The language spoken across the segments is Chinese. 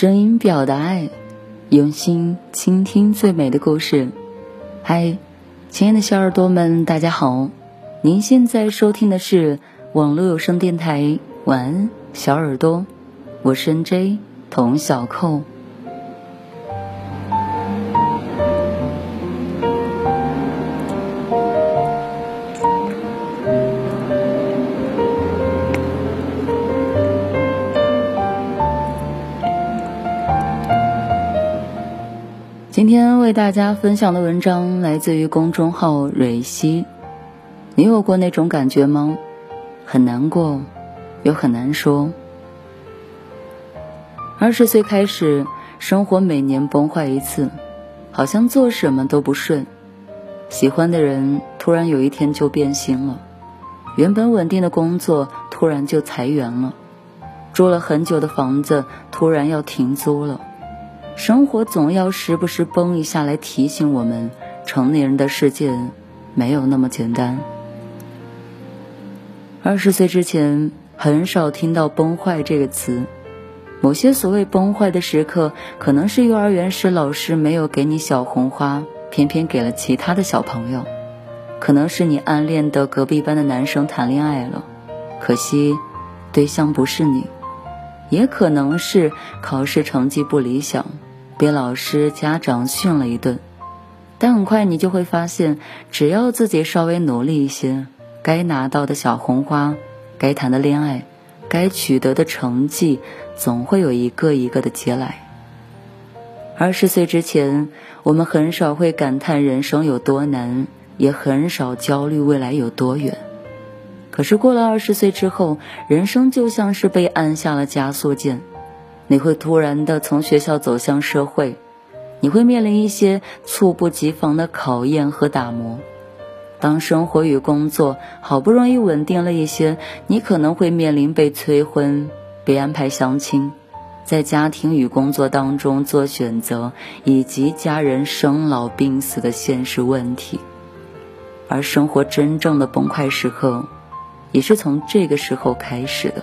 声音表达爱，用心倾听最美的故事。嗨，亲爱的小耳朵们，大家好！您现在收听的是网络有声电台。晚安，小耳朵，我是 N J 童小扣。今天为大家分享的文章来自于公众号蕊希。你有过那种感觉吗？很难过，又很难说。二十岁开始，生活每年崩坏一次，好像做什么都不顺。喜欢的人突然有一天就变心了，原本稳定的工作突然就裁员了，住了很久的房子突然要停租了。生活总要时不时崩一下来提醒我们，成年人的世界没有那么简单。二十岁之前很少听到“崩坏”这个词，某些所谓崩坏的时刻，可能是幼儿园时老师没有给你小红花，偏偏给了其他的小朋友；可能是你暗恋的隔壁班的男生谈恋爱了，可惜对象不是你；也可能是考试成绩不理想。被老师、家长训了一顿，但很快你就会发现，只要自己稍微努力一些，该拿到的小红花、该谈的恋爱、该取得的成绩，总会有一个一个的接来。二十岁之前，我们很少会感叹人生有多难，也很少焦虑未来有多远。可是过了二十岁之后，人生就像是被按下了加速键。你会突然的从学校走向社会，你会面临一些猝不及防的考验和打磨。当生活与工作好不容易稳定了一些，你可能会面临被催婚、被安排相亲，在家庭与工作当中做选择，以及家人生老病死的现实问题。而生活真正的崩溃时刻，也是从这个时候开始的。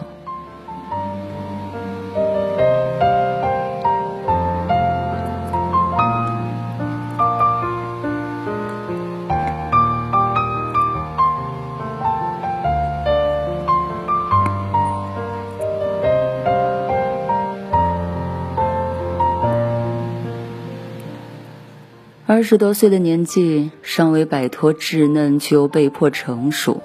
二十多岁的年纪，尚未摆脱稚嫩，却又被迫成熟。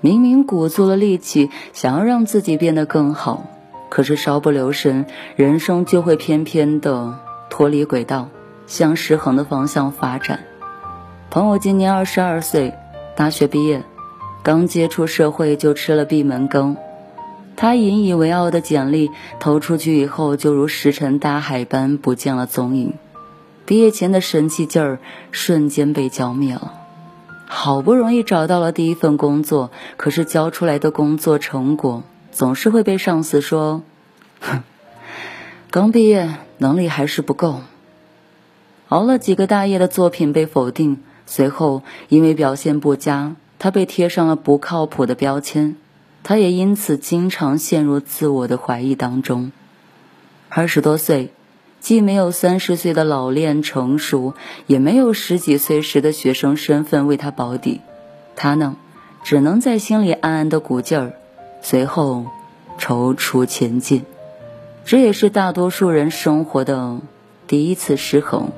明明鼓足了力气，想要让自己变得更好，可是稍不留神，人生就会偏偏的脱离轨道，向失衡的方向发展。朋友今年二十二岁，大学毕业，刚接触社会就吃了闭门羹。他引以为傲的简历投出去以后，就如石沉大海般不见了踪影。毕业前的神气劲儿瞬间被浇灭了。好不容易找到了第一份工作，可是交出来的工作成果总是会被上司说：“哼，刚毕业，能力还是不够。”熬了几个大夜的作品被否定，随后因为表现不佳，他被贴上了不靠谱的标签。他也因此经常陷入自我的怀疑当中。二十多岁。既没有三十岁的老练成熟，也没有十几岁时的学生身份为他保底，他呢，只能在心里暗暗的鼓劲儿，随后踌躇前进。这也是大多数人生活的第一次失衡。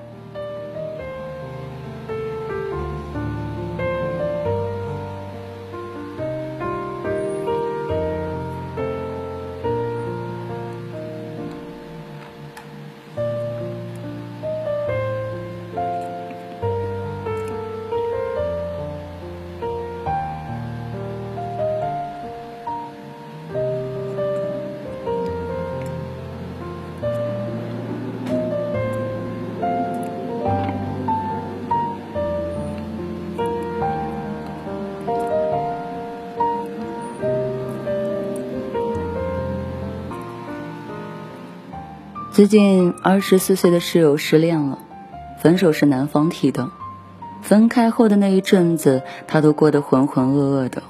最近二十四岁的室友失恋了，分手是男方提的。分开后的那一阵子，他都过得浑浑噩噩的。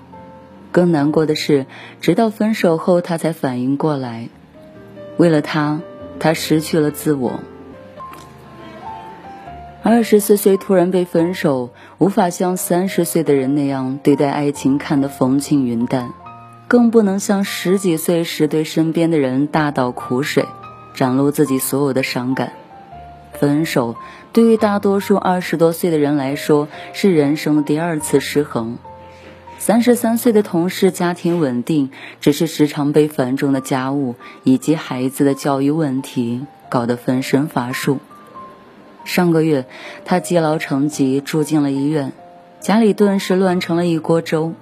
更难过的是，直到分手后，他才反应过来，为了他，他失去了自我。二十四岁突然被分手，无法像三十岁的人那样对待爱情看得风轻云淡，更不能像十几岁时对身边的人大倒苦水，展露自己所有的伤感。分手对于大多数二十多岁的人来说是人生的第二次失衡。三十三岁的同事家庭稳定，只是时常被繁重的家务以及孩子的教育问题搞得分身乏术。上个月，他积劳成疾，住进了医院，家里顿时乱成了一锅粥。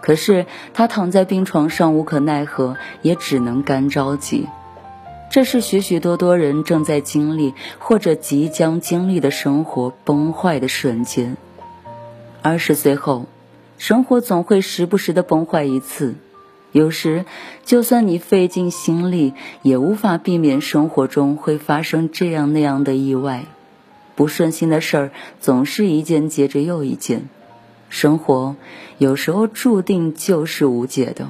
可是他躺在病床上，无可奈何，也只能干着急。这是许许多多人正在经历或者即将经历的生活崩坏的瞬间。二十岁后，生活总会时不时的崩坏一次。有时，就算你费尽心力，也无法避免生活中会发生这样那样的意外。不顺心的事儿总是一件接着又一件，生活有时候注定就是无解的。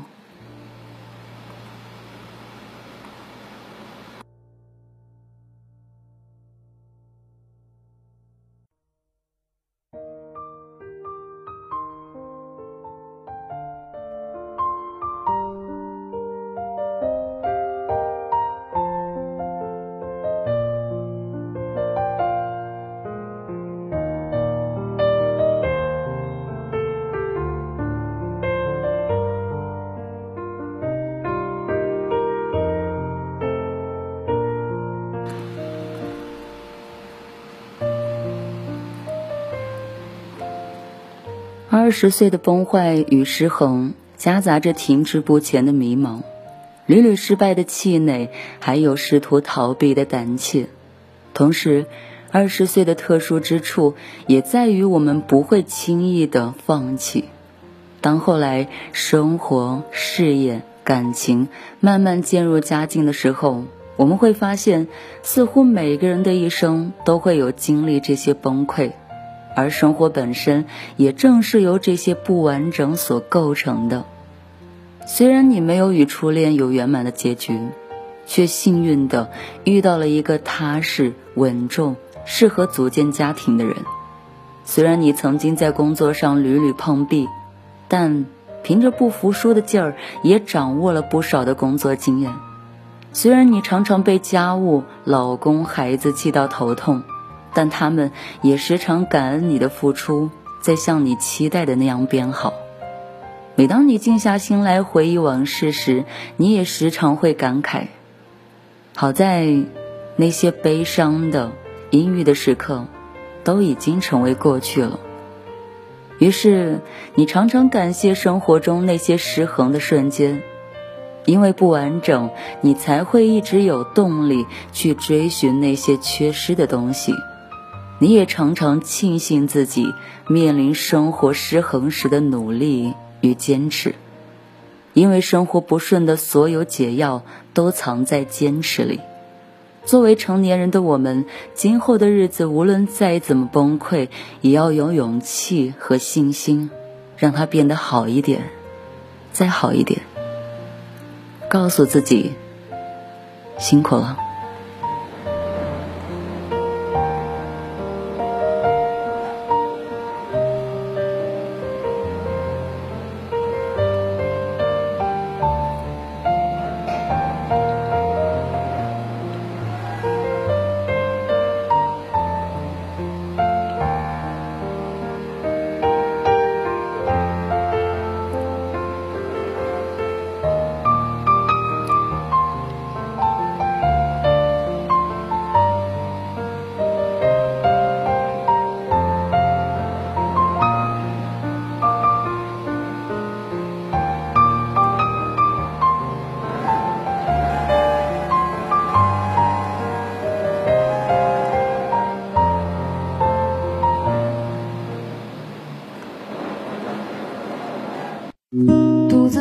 二十岁的崩坏与失衡，夹杂着停滞不前的迷茫，屡屡失败的气馁，还有试图逃避的胆怯。同时，二十岁的特殊之处也在于我们不会轻易的放弃。当后来生活、事业、感情慢慢渐入佳境的时候，我们会发现，似乎每个人的一生都会有经历这些崩溃。而生活本身也正是由这些不完整所构成的。虽然你没有与初恋有圆满的结局，却幸运的遇到了一个踏实、稳重、适合组建家庭的人。虽然你曾经在工作上屡屡碰壁，但凭着不服输的劲儿，也掌握了不少的工作经验。虽然你常常被家务、老公、孩子气到头痛。但他们也时常感恩你的付出，在像你期待的那样变好。每当你静下心来回忆往事时，你也时常会感慨：好在那些悲伤的、阴郁的时刻，都已经成为过去了。于是，你常常感谢生活中那些失衡的瞬间，因为不完整，你才会一直有动力去追寻那些缺失的东西。你也常常庆幸自己面临生活失衡时的努力与坚持，因为生活不顺的所有解药都藏在坚持里。作为成年人的我们，今后的日子无论再怎么崩溃，也要有勇气和信心，让它变得好一点，再好一点。告诉自己，辛苦了。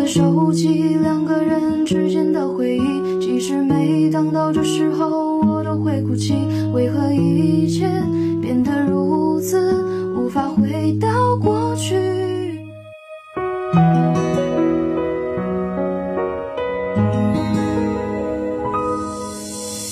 收集两个人之间的回忆，即使每当到这时候，我都会哭泣。为何一切变得如此，无法回到过去？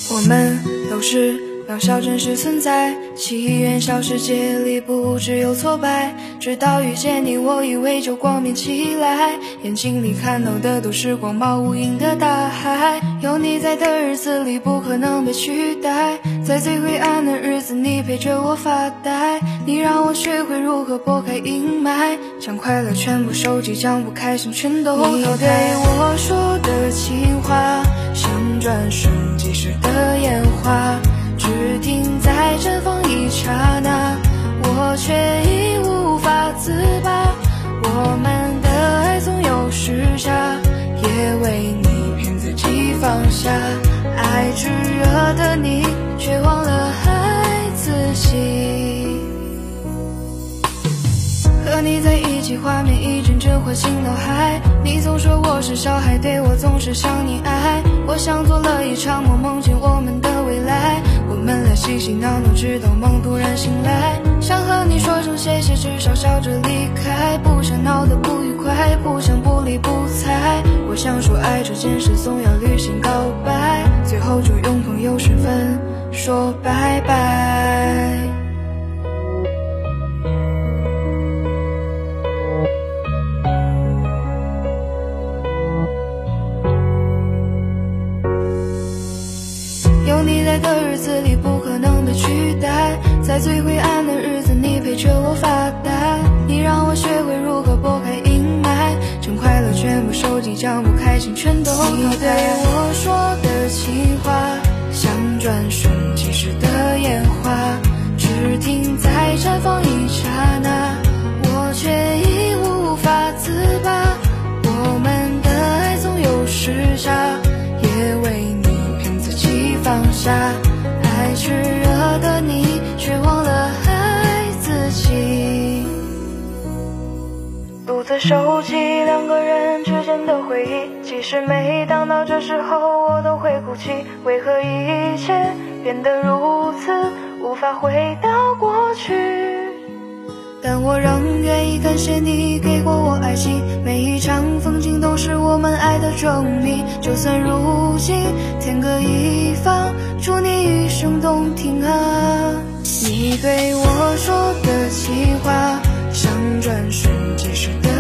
我们都是。渺小真实存在，奇缘小世界里不只有挫败。直到遇见你，我以为就光明起来。眼睛里看到的都是广袤无垠的大海。有你在的日子里不可能被取代，在最灰暗的日子，你陪着我发呆。你让我学会如何拨开阴霾，将快乐全部收集，将不开心全都。你对我说的情话，像转瞬即逝的烟花。下。起，画面一阵阵唤醒脑海。你总说我是小孩，对我总是想溺爱。我像做了一场梦，梦见我们的未来。我们俩嬉嬉闹闹，直到梦突然醒来。想和你说声谢谢，至少笑着离开。不想闹得不愉快，不想不理不睬。我想说爱这件事，总要履行告白，最后就用朋友身份说拜拜。你对我说的情话，像转瞬即逝的烟花，只停在绽放一刹那，我却已无法自拔。我们的爱总有时差。也为你骗自己放下爱炽热的你，却忘了爱自己。独自收集两个人之间的回忆，是每当到这时候我都会哭泣，为何一切变得如此无法回到过去？但我仍愿意感谢你给过我爱情，每一场风景都是我们爱的证明，就算如今天各一方，祝你余生动听啊。你对我说的情话，像转瞬即逝的。